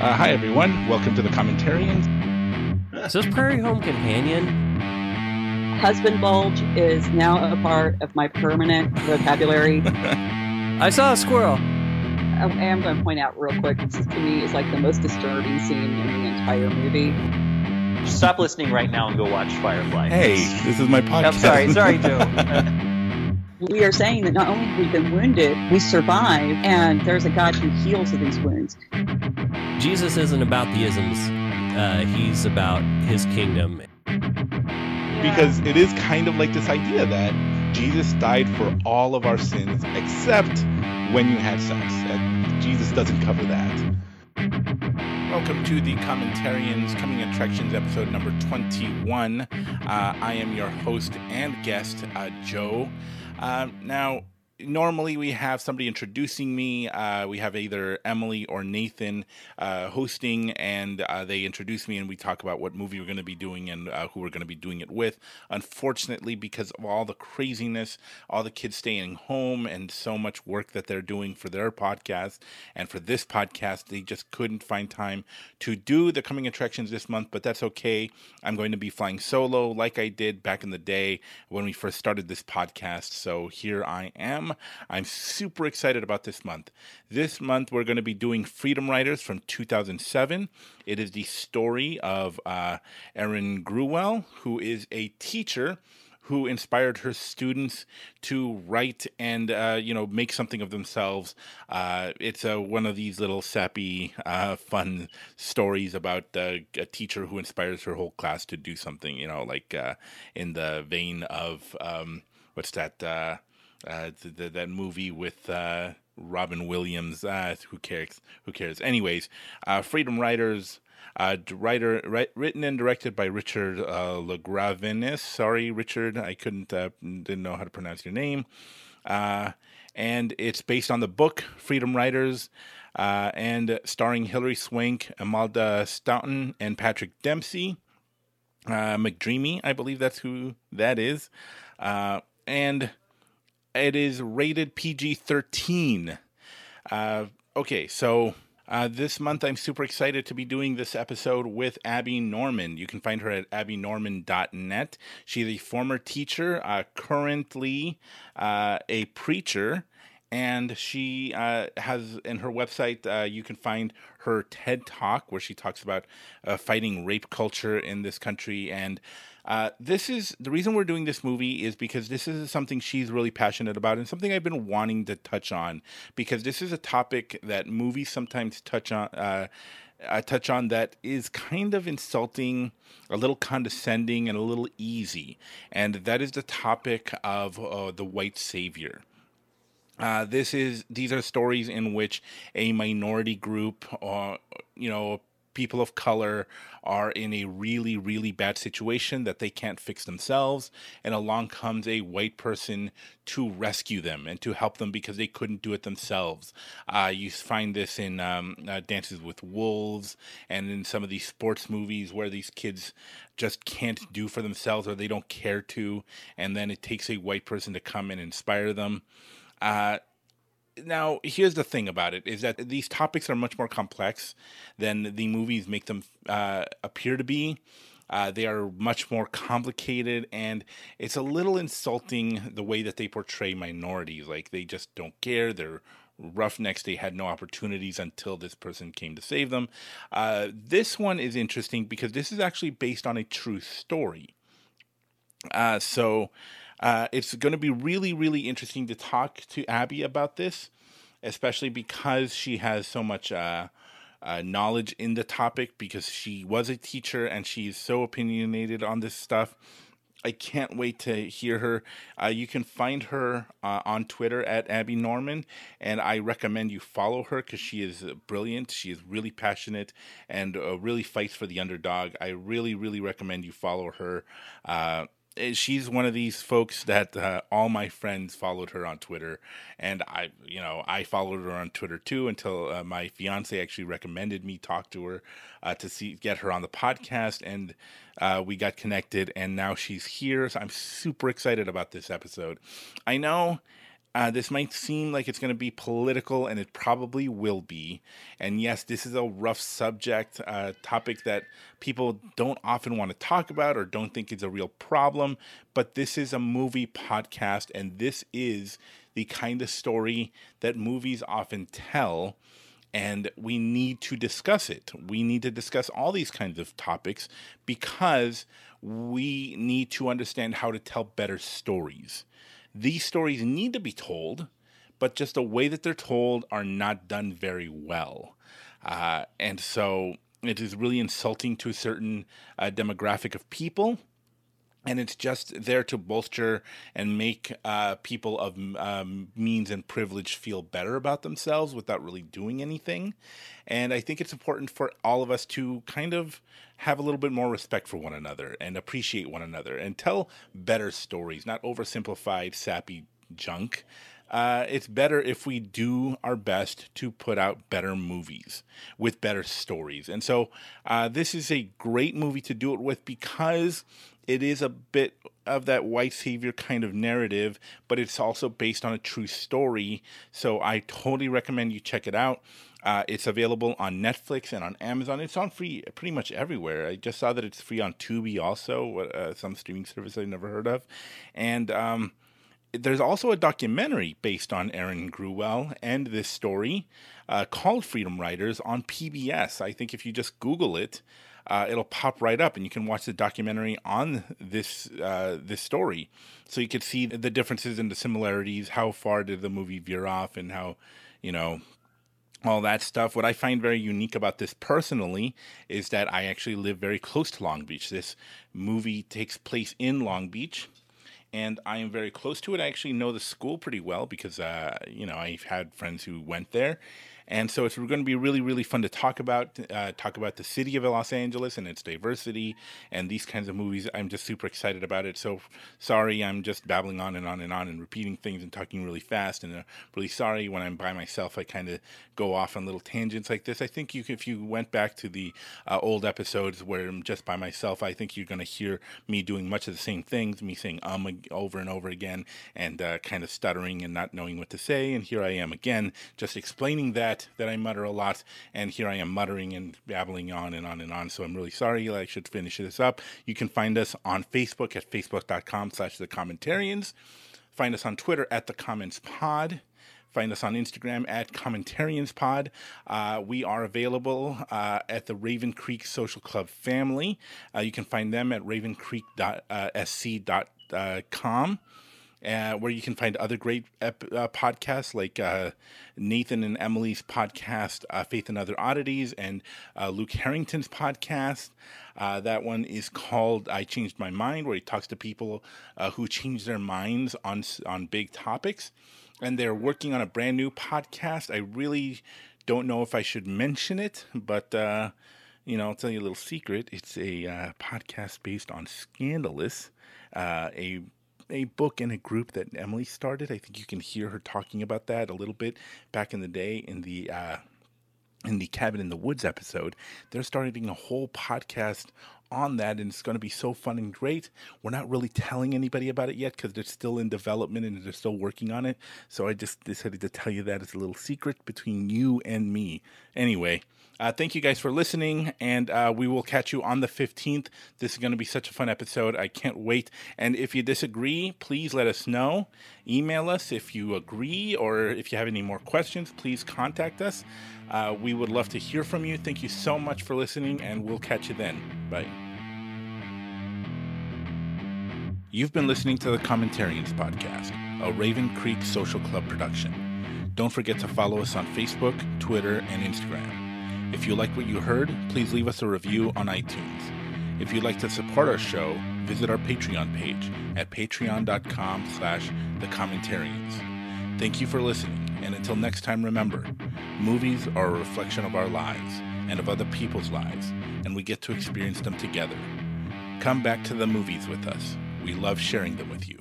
Uh, hi, everyone. Welcome to the Commentarians. Is this Prairie Home Companion? Husband bulge is now a part of my permanent vocabulary. I saw a squirrel. I am going to point out real quick. This is, to me is like the most disturbing scene in the entire movie. Stop listening right now and go watch Firefly. Hey, this is my podcast. I'm sorry, sorry, Joe. We are saying that not only have we been wounded, we survive, and there's a God who heals of these wounds. Jesus isn't about the isms. Uh, he's about his kingdom. because it is kind of like this idea that Jesus died for all of our sins except when you had sex. And Jesus doesn't cover that. Welcome to the Commentarians Coming Attractions episode number 21. Uh, I am your host and guest, uh, Joe. Uh, now, normally we have somebody introducing me. Uh, we have either Emily or Nathan uh, hosting, and uh, they introduce me, and we talk about what movie we're going to be doing and uh, who we're going to be doing it with. Unfortunately, because of all the craziness, all the kids staying home, and so much work that they're doing for their podcast and for this podcast, they just couldn't find time to do the coming attractions this month. But that's okay. I'm going to be flying solo, like I did back in the day when we first started this podcast. So here I am. I'm super excited about this month. This month, we're going to be doing Freedom Writers from 2007. It is the story of uh, Erin Gruwell, who is a teacher who inspired her students to write and uh, you know make something of themselves. Uh, it's uh, one of these little sappy, uh, fun stories about uh, a teacher who inspires her whole class to do something. You know, like uh, in the vein of um, what's that? Uh, th- th- that movie with uh, Robin Williams. Uh, who cares? Who cares? Anyways, uh, Freedom Writers. Uh, writer, ri- written and directed by Richard uh. Sorry, Richard, I couldn't, uh, didn't know how to pronounce your name. Uh, and it's based on the book Freedom Writers, uh, and starring Hilary Swank, Imelda Staunton, and Patrick Dempsey. Uh, McDreamy, I believe that's who that is. Uh, and it is rated PG 13. Uh, okay, so uh, this month I'm super excited to be doing this episode with Abby Norman. You can find her at abbynorman.net. She's a former teacher, uh, currently uh, a preacher. And she uh, has in her website, uh, you can find her TED Talk where she talks about uh, fighting rape culture in this country. And uh, this is the reason we're doing this movie is because this is something she's really passionate about and something I've been wanting to touch on because this is a topic that movies sometimes touch on. Uh, uh, touch on that is kind of insulting, a little condescending, and a little easy, and that is the topic of uh, the white savior. Uh, this is these are stories in which a minority group, or you know, people of color are in a really, really bad situation that they can't fix themselves, and along comes a white person to rescue them and to help them because they couldn't do it themselves. Uh, you find this in um, uh, Dances with Wolves and in some of these sports movies where these kids just can't do for themselves or they don't care to, and then it takes a white person to come and inspire them. Uh, now here's the thing about it is that these topics are much more complex than the movies make them uh, appear to be. Uh, they are much more complicated and it's a little insulting the way that they portray minorities. Like they just don't care. They're roughnecks. They had no opportunities until this person came to save them. Uh, this one is interesting because this is actually based on a true story. Uh, so uh, it's going to be really, really interesting to talk to Abby about this, especially because she has so much uh, uh, knowledge in the topic, because she was a teacher and she's so opinionated on this stuff. I can't wait to hear her. Uh, you can find her uh, on Twitter at Abby Norman, and I recommend you follow her because she is brilliant. She is really passionate and uh, really fights for the underdog. I really, really recommend you follow her. Uh, she's one of these folks that uh, all my friends followed her on Twitter, and I, you know, I followed her on Twitter too until uh, my fiance actually recommended me talk to her uh, to see get her on the podcast, and uh, we got connected, and now she's here. So I'm super excited about this episode. I know Uh, this might seem like it's going to be political, and it probably will be. And yes, this is a rough subject, uh, topic that people don't often want to talk about or don't think is a real problem. But this is a movie podcast, and this is the kind of story that movies often tell and we need to discuss it. We need to discuss all these kinds of topics because we need to understand how to tell better stories. These stories need to be told, but just the way that they're told are not done very well. Uh, and so it is really insulting to a certain uh, demographic of people and it's just there to bolster and make uh, people of um, means and privilege feel better about themselves without really doing anything. And I think it's important for all of us to kind of have a little bit more respect for one another and appreciate one another and tell better stories, not oversimplified, sappy junk. Uh, it's better if we do our best to put out better movies with better stories. And so, uh, this is a great movie to do it with because it is a bit of that white savior kind of narrative, but it's also based on a true story. So I totally recommend you check it out. Uh, it's available on Netflix and on Amazon. It's on free pretty much everywhere. I just saw that it's free on Tubi also, uh, some streaming service I've never heard of. And um, there's also a documentary based on Erin Gruwell and this story uh, called Freedom Writers on PBS. I think if you just Google it, uh, it'll pop right up, and you can watch the documentary on this uh, this story, so you can see the differences and the similarities. How far did the movie veer off, and how you know all that stuff. What I find very unique about this personally is that I actually live very close to Long Beach. This movie takes place in Long Beach and I am very close to it. I actually know the school pretty well because uh, you know I've had friends who went there, and so it's going to be really, really fun to talk about, uh, talk about the city of Los Angeles and its diversity and these kinds of movies. I'm just super excited about it. So sorry, I'm just babbling on and on and on and repeating things and talking really fast. And uh, really sorry when I'm by myself, I kind of go off on little tangents like this. I think you, if you went back to the uh, old episodes where I'm just by myself, I think you're going to hear me doing much of the same things, me saying um over and over again and uh, kind of stuttering and not knowing what to say. And here I am again, just explaining that that that I mutter a lot, and here I am muttering and babbling on and on and on. So I'm really sorry. I should finish this up. You can find us on Facebook at facebook.com slash the commentarians. Find us on Twitter at the comments pod. Find us on Instagram at Commentarians Pod. Uh, we are available uh, at the Raven Creek Social Club family. Uh, you can find them at ravencreek.sc.com uh, where you can find other great ep- uh, podcasts like uh, Nathan and Emily's podcast, uh, Faith and Other Oddities, and uh, Luke Harrington's podcast. Uh, that one is called "I Changed My Mind," where he talks to people who change their minds on on big topics. And they're working on a brand new podcast. I really don't know if I should mention it, but you know, I'll tell you a little secret. It's a podcast based on Scandalous, a a book and a group that Emily started. I think you can hear her talking about that a little bit back in the day in the uh, in the cabin in the woods episode. They're starting a whole podcast on that and it's going to be so fun and great. We're not really telling anybody about it yet because they're still in development and they're still working on it. So I just decided to tell you that as a little secret between you and me. Anyway, uh, thank you guys for listening, and uh, we will catch you on the 15th. This is going to be such a fun episode. I can't wait. And if you disagree, please let us know. Email us if you agree, or if you have any more questions, please contact us. Uh, we would love to hear from you. Thank you so much for listening, and we'll catch you then. Bye. You've been listening to the Commentarians Podcast, a Raven Creek Social Club production. Don't forget to follow us on Facebook, Twitter, and Instagram. If you like what you heard, please leave us a review on iTunes. If you'd like to support our show, visit our Patreon page at patreon.com slash thecommentarians. Thank you for listening, and until next time, remember, movies are a reflection of our lives and of other people's lives, and we get to experience them together. Come back to the movies with us. We love sharing them with you.